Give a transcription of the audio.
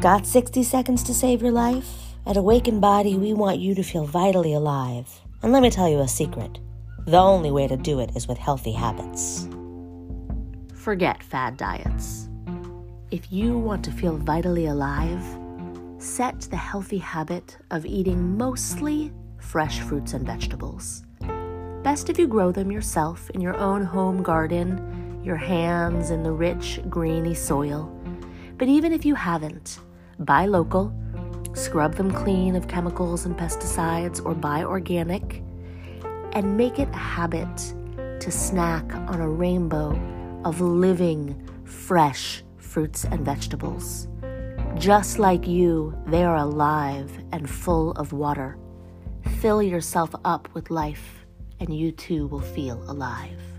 Got 60 seconds to save your life? At Awakened Body, we want you to feel vitally alive. And let me tell you a secret the only way to do it is with healthy habits. Forget fad diets. If you want to feel vitally alive, set the healthy habit of eating mostly fresh fruits and vegetables. Best if you grow them yourself in your own home garden, your hands in the rich, grainy soil. But even if you haven't, buy local, scrub them clean of chemicals and pesticides, or buy organic, and make it a habit to snack on a rainbow of living, fresh fruits and vegetables. Just like you, they are alive and full of water. Fill yourself up with life, and you too will feel alive.